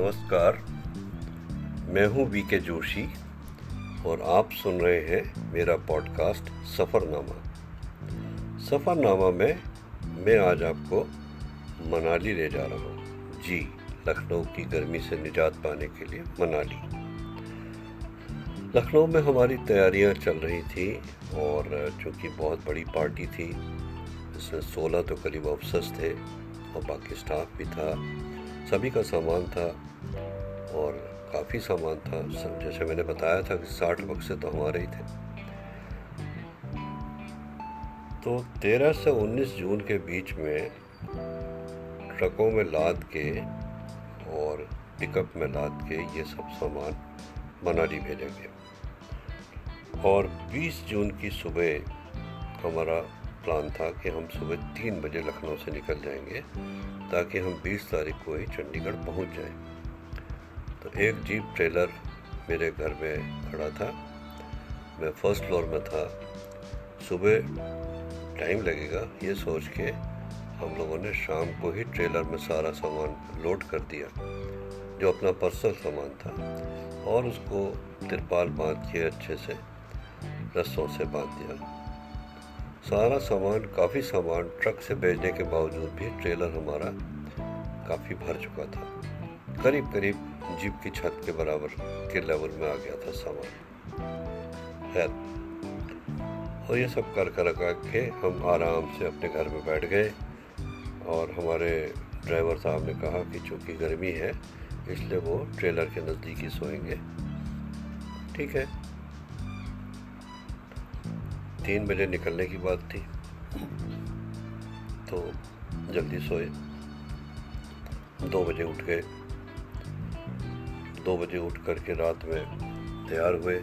नमस्कार। मैं हूँ वी के जोशी और आप सुन रहे हैं मेरा पॉडकास्ट सफ़रनामा। सफ़रनामा में मैं आज आपको मनाली ले जा रहा हूँ। जी, लखनऊ की गर्मी से निजात पाने के लिए मनाली। लखनऊ में हमारी तैयारियाँ चल रही थी और चूँकि बहुत बड़ी पार्टी थी, इसमें सोलह तो करीब अफसर्स थे और बाकी स्टाफ भी था सभी का सामान था और काफ़ी सामान था जैसे मैंने बताया था कि साठ बक्से तो हमारे ही थे। तो तेरह से उन्नीस जून के बीच में ट्रकों में लाद के और पिकअप में लाद के ये सब सामान मनाली भेजेंगे और 20 जून की सुबह हमारा प्लान था कि हम सुबह तीन बजे लखनऊ से निकल जाएँगे। ताकि हम 20 तारीख को ही चंडीगढ़ पहुँच जाएँ। तो एक जीप ट्रेलर मेरे घर में खड़ा था। मैं फ़र्स्ट फ्लोर में था। सुबह टाइम लगेगा ये सोच के हम लोगों ने शाम को ही ट्रेलर में सारा सामान लोड कर दिया, जो अपना पर्सनल सामान था, और उसको तिरपाल बाँध के अच्छे से रस्सों से बाँध दिया। सारा सामान, काफ़ी सामान ट्रक से भेजने के बावजूद भी ट्रेलर हमारा काफ़ी भर चुका था। करीब करीब जीप की छत के बराबर के लेवल में आ गया था सामान। खैर, और ये सब कर कर रखा के हम आराम से अपने घर में बैठ गए और हमारे ड्राइवर साहब ने कहा कि चूँकि गर्मी है, इसलिए वो ट्रेलर के नज़दीक ही सोएँगे। ठीक है। तीन बजे निकलने की बात थी। तो जल्दी सोए। दो बजे उठ गए। दो बजे उठ कर के रात में तैयार हुए।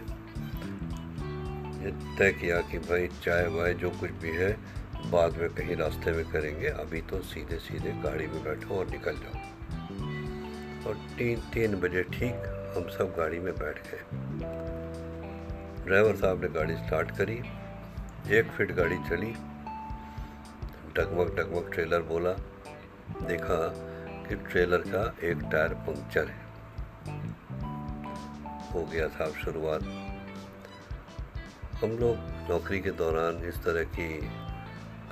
ये तय किया कि भाई चाय वाय जो कुछ भी है, बाद में कहीं रास्ते में करेंगे। अभी तो सीधे सीधे गाड़ी में बैठो और निकल जाओ। और तीन तीन बजे ठीक हम सब गाड़ी में बैठ गए। ड्राइवर साहब ने गाड़ी स्टार्ट करी। एक फिट गाड़ी चली। डगमग डगमग ट्रेलर बोला। देखा कि ट्रेलर का एक टायर पंक्चर है। हो गया था अब शुरुआत। हम लोग नौकरी के दौरान इस तरह की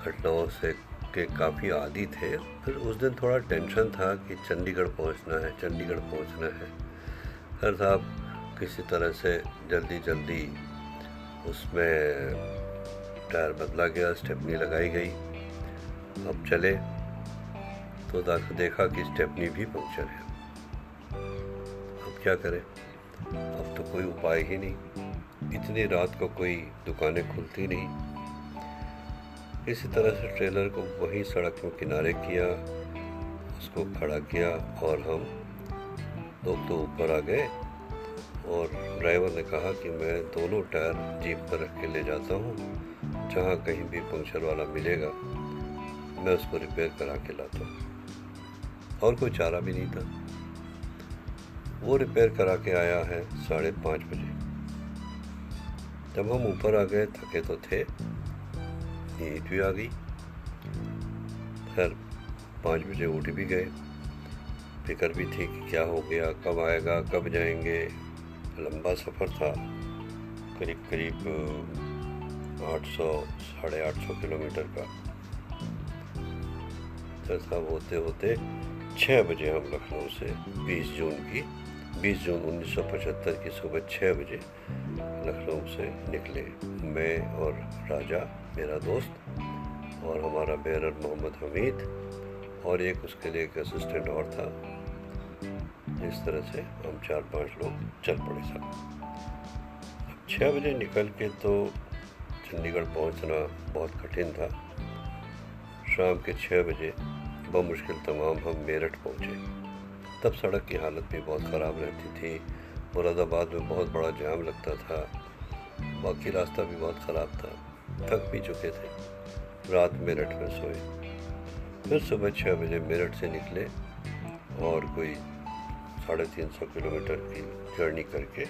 घटनाओं से के काफ़ी आदि थे। फिर उस दिन थोड़ा टेंशन था कि चंडीगढ़ पहुँचना है, चंडीगढ़ पहुँचना है। हर साहब, किसी तरह से जल्दी जल्दी उसमें टायर बदला गया, स्टेपनी लगाई गई। अब चले तो देखा कि स्टेपनी भी पंक्चर है। अब क्या करें? अब तो कोई उपाय ही नहीं। इतनी रात को कोई दुकानें खुलती नहीं। इसी तरह से ट्रेलर को वहीं सड़क में किनारे किया, उसको खड़ा किया और हम लोग तो ऊपर आ गए। और ड्राइवर ने कहा कि मैं दोनों टायर जीप पर रख के ले जाता हूँ। जहाँ कहीं भी पंक्चर वाला मिलेगा, मैं उसको रिपेयर करा के लाता हूँ। और कोई चारा भी नहीं था। वो रिपेयर करा के आया है साढ़े पाँच बजे। जब हम ऊपर आ गए, थके तो थे, नींद भी आ गई। खैर, पाँच बजे उठ भी गए। फ़िक्र भी थी कि क्या हो गया, कब आएगा, कब जाएँगे। लंबा सफ़र था। करीब करीब आठ सौ, साढ़े आठ सौ किलोमीटर का। जैसा होते होते छः बजे हम लखनऊ से 20 जून की 20 जून 1975 की सुबह छः बजे लखनऊ से निकले मैं और राजा, मेरा दोस्त और हमारा बेरर मोहम्मद हमीद और एक उसके लिए एक असिस्टेंट और था। इस तरह से हम चार पाँच लोग चल पड़े सब। छः बजे निकल के तो चंडीगढ़ पहुँचना बहुत कठिन था। शाम के छः बजे बमुश्किल तमाम हम मेरठ पहुँचे। तब सड़क की हालत भी बहुत ख़राब रहती थी। मुरादाबाद में बहुत बड़ा जाम लगता था। बाकी रास्ता भी बहुत ख़राब था। थक भी चुके थे। रात मेरठ में सोए। फिर सुबह छः बजे मेरठ से निकले और कोई साढ़े तीन सौ किलोमीटर की जर्नी करके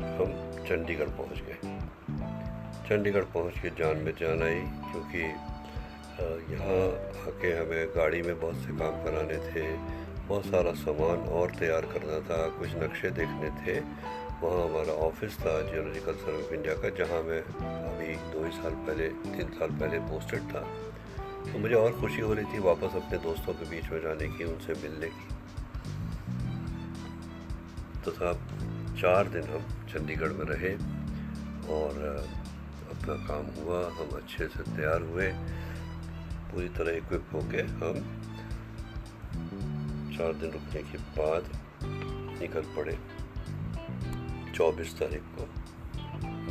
हम चंडीगढ़ पहुँच गए। चंडीगढ़ पहुँच के जान में जान आई, क्योंकि यहाँ आके हमें गाड़ी में बहुत से काम कराने थे, बहुत सारा सामान और तैयार करना था, कुछ नक्शे देखने थे। वहाँ हमारा ऑफ़िस था जियोलॉजिकल सर्वे ऑफ़ इंडिया का, जहाँ मैं अभी दो ही साल पहले, तीन साल पहले पोस्टेड था। तो मुझे और खुशी हो रही थी वापस अपने दोस्तों के बीच में जाने की, उनसे मिलने की। तो साहब चार दिन हम चंडीगढ़ में रहे और अपना काम हुआ, हम अच्छे से तैयार हुए। पूरी तरह इक्विप होके हम। चार दिन रुकने के बाद निकल पड़े 24 तारीख को,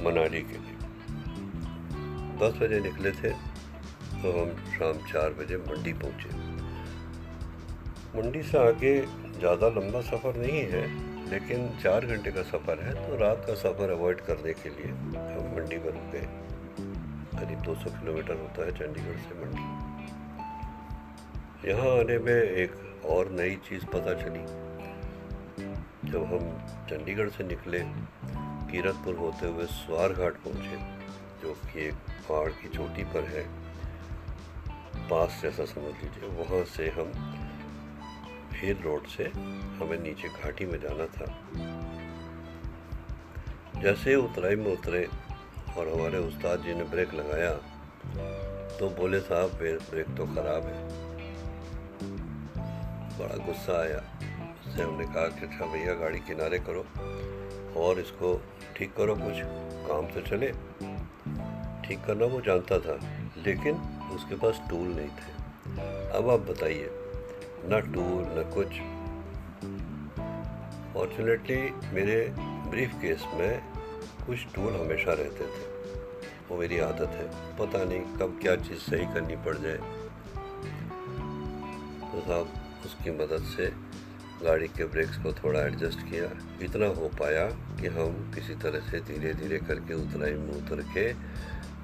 मनाली के लिए। दस बजे निकले थे तो हम शाम चार बजे मंडी पहुँचे। मंडी से आगे ज़्यादा लंबा सफ़र नहीं है। लेकिन चार घंटे का सफ़र है तो रात का सफ़र अवॉइड करने के लिए हम मंडी में गए करीब 200 किलोमीटर होता है चंडीगढ़ से मंडी। यहाँ आने में एक और नई चीज़ पता चली। जब हम चंडीगढ़ से निकले, कीरतपुर होते हुए स्वार घाट पहुँचे, जो कि एक पहाड़ की चोटी पर है। पास जैसा समझ लीजिए, वहाँ से हम हिल रोड से हमें नीचे घाटी में जाना था। जैसे उतराई में उतरे और हमारे उस्ताद जी ने ब्रेक लगाया तो बोले, साहब ब्रेक तो ख़राब है। बड़ा गुस्सा आया। उससे हमने कहा कि अच्छा भैया, गाड़ी किनारे करो और इसको ठीक करो, कुछ काम से चले। ठीक करना वो जानता था, लेकिन उसके पास टूल नहीं थे। अब आप बताइए न टूल न कुछ। फॉर्चुनेटली मेरे ब्रीफ केस में कुछ टूल हमेशा रहते थे। वो मेरी आदत है। पता नहीं कब क्या चीज़ सही करनी पड़ जाए। तो साहब, उसकी मदद से गाड़ी के ब्रेक्स को थोड़ा एडजस्ट किया। इतना हो पाया कि हम किसी तरह से धीरे धीरे करके उतराई में उतर के,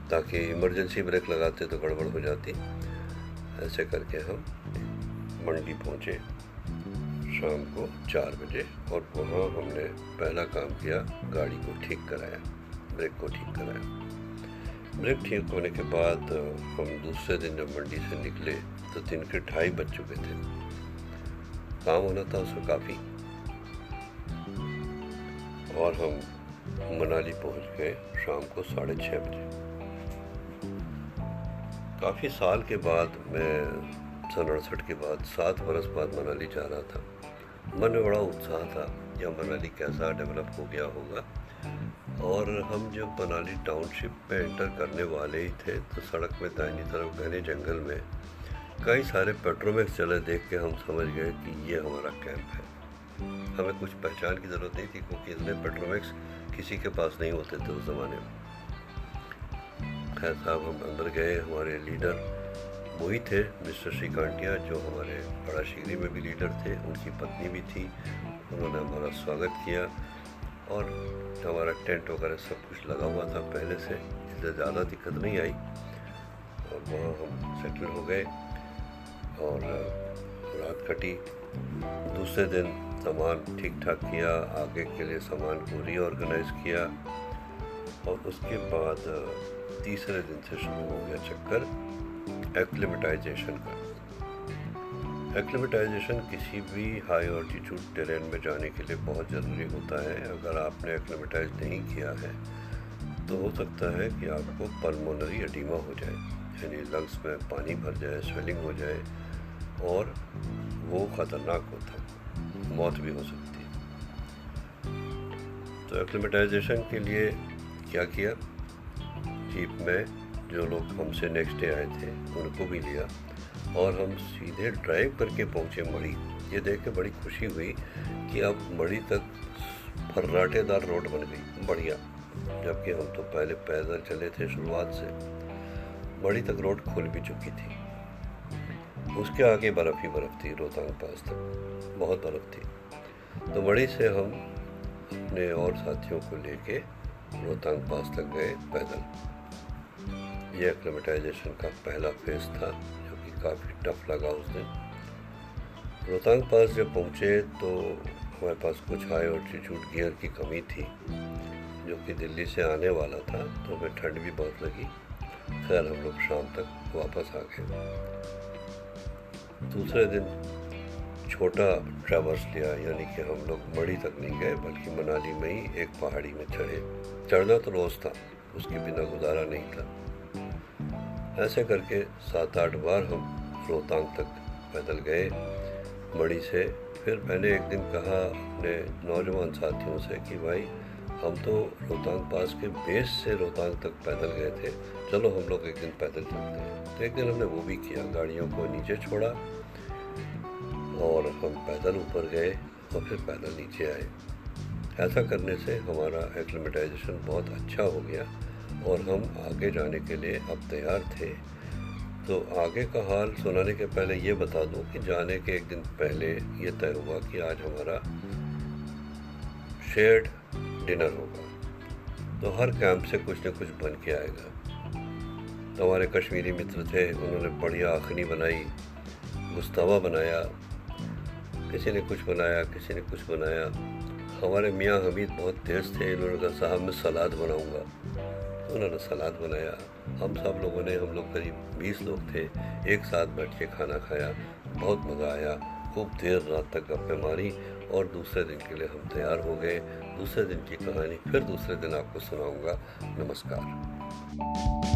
ताकि इमरजेंसी ब्रेक लगाते तो गड़बड़ हो जाती। ऐसे करके हम मंडी पहुँचे। शाम को चार बजे और वहाँ हमने पहला काम किया, गाड़ी को ठीक कराया ब्रेक को ठीक कराया। ब्रेक ठीक होने के बाद हम दूसरे दिन जब मंडी से निकले तो दिन के ढाई बज चुके थे। काम होना था उसमें काफ़ी। और हम मनाली पहुँच गए शाम को साढ़े छः बजे। काफ़ी साल के बाद मैं सन अड़सठ के बाद सात बरस बाद मनाली जा रहा था। मन में बड़ा उत्साह था या मनाली कैसा डेवलप हो गया होगा। और हम जब मनाली टाउनशिप में एंटर करने वाले ही थे तो सड़क में दाहिनी तरफ़ घने जंगल में कई सारे पेट्रोमैक्स चले देख के हम समझ गए कि ये हमारा कैंप है। हमें कुछ पहचान की ज़रूरत नहीं थी, क्योंकि इतने पेट्रोमैक्स किसी के पास नहीं होते थे उस ज़माने में। खैर साहब, हम अंदर गए, हमारे लीडर वही थे मिस्टर श्रीकांटिया, जो हमारे बड़ा शिगरी में भी लीडर थे, उनकी पत्नी भी थी। उन्होंने हमारा स्वागत किया और हमारा टेंट वगैरह सब कुछ लगा हुआ था पहले से। इसलिए ज़्यादा दिक्कत नहीं आई और वहाँ हम सेटल हो गए और रात कटी। दूसरे दिन सामान ठीक ठाक किया, आगे के लिए सामान को रीऑर्गेनाइज किया और उसके बाद तीसरे दिन से शुरू हो गया चक्कर। एक्लिमेटाइजेशन का। एक्लिमेटाइजेशन किसी भी हाई ऑल्टीट्यूड टेरेन में जाने के लिए बहुत ज़रूरी होता है। अगर आपने एक्लिमेटाइज नहीं किया है तो हो सकता है कि आपको पल्मोनरी एडिमा हो जाए, यानी लंग्स में पानी भर जाए स्वेलिंग हो जाए, और वो ख़तरनाक होता है, मौत भी हो सकती है। तो एक्लिमेटाइजेशन के लिए क्या किया? जीप में जो लोग हमसे नेक्स्ट डे आए थे, उनको भी लिया। और हम सीधे ड्राइव करके पहुँचे मड़ी ये देख के बड़ी खुशी हुई कि अब मड़ी तक फर्राटेदार रोड बन गई। बढ़िया। जबकि हम तो पहले पैदल चले थे शुरुआत से। मड़ी तक रोड खुल भी चुकी थी। उसके आगे बर्फ़ ही बर्फ़ थी, रोहतांग पास तक। बहुत बर्फ़ थी। तो मड़ी से हम अपने और साथियों को लेके रोहतांग पास तक गए पैदल। ये एक्लेमेटाइजेशन का पहला फ़ेज़ था, जो कि काफ़ी टफ लगा उस दिन। रोहतांग पास जब पहुँचे तो हमारे पास कुछ हाई ऑल्टीट्यूड गियर की कमी थी, जो कि दिल्ली से आने वाला था तो हमें ठंड भी बहुत लगी। खैर, हम लोग शाम तक वापस आ गए। दूसरे दिन छोटा ट्रैवर्स लिया, यानी कि हम लोग मड़ी तक नहीं गए, बल्कि मनाली में ही एक पहाड़ी में चढ़े। चढ़ना तो रोज़ था, उसके बिना गुजारा नहीं था। ऐसे करके सात आठ बार हम रोहतांग तक पैदल गए। मड़ी से फिर मैंने एक दिन कहा अपने नौजवान साथियों से कि भाई, हम तो रोहतांग पास के बेस से रोहतांग तक पैदल गए थे। चलो हम लोग एक दिन पैदल चलते हैं। तो एक दिन हमने वो भी किया, गाड़ियों को नीचे छोड़ा और हम पैदल ऊपर गए और फिर पैदल नीचे आए। ऐसा करने से हमारा एक्लेमेटाइजेशन बहुत अच्छा हो गया। और हम आगे जाने के लिए अब तैयार थे। तो आगे का हाल सुनाने के पहले ये बता दूँ कि जाने के एक दिन पहले ये तय हुआ कि आज हमारा शेयर्ड डिनर होगा। तो हर कैंप से कुछ न कुछ बन के आएगा। तो हमारे कश्मीरी मित्र थे, उन्होंने बढ़िया आखनी बनाई गुस्तावा बनाया। किसी ने कुछ बनाया, किसी ने कुछ बनाया। हमारे मियाँ हमीद बहुत तेज़ थे, इन्होंने कहा, साहब, मैं सलाद बनाऊँगा। उन्होंने सलाद बनाया। हम सब लोगों ने, हम लोग करीब बीस लोग थे, एक साथ बैठ के खाना खाया। बहुत मज़ा आया। खूब देर रात तक गप्पे मारी और दूसरे दिन के लिए हम तैयार हो गए। दूसरे दिन की कहानी फिर दूसरे दिन आपको सुनाऊँगा। नमस्कार।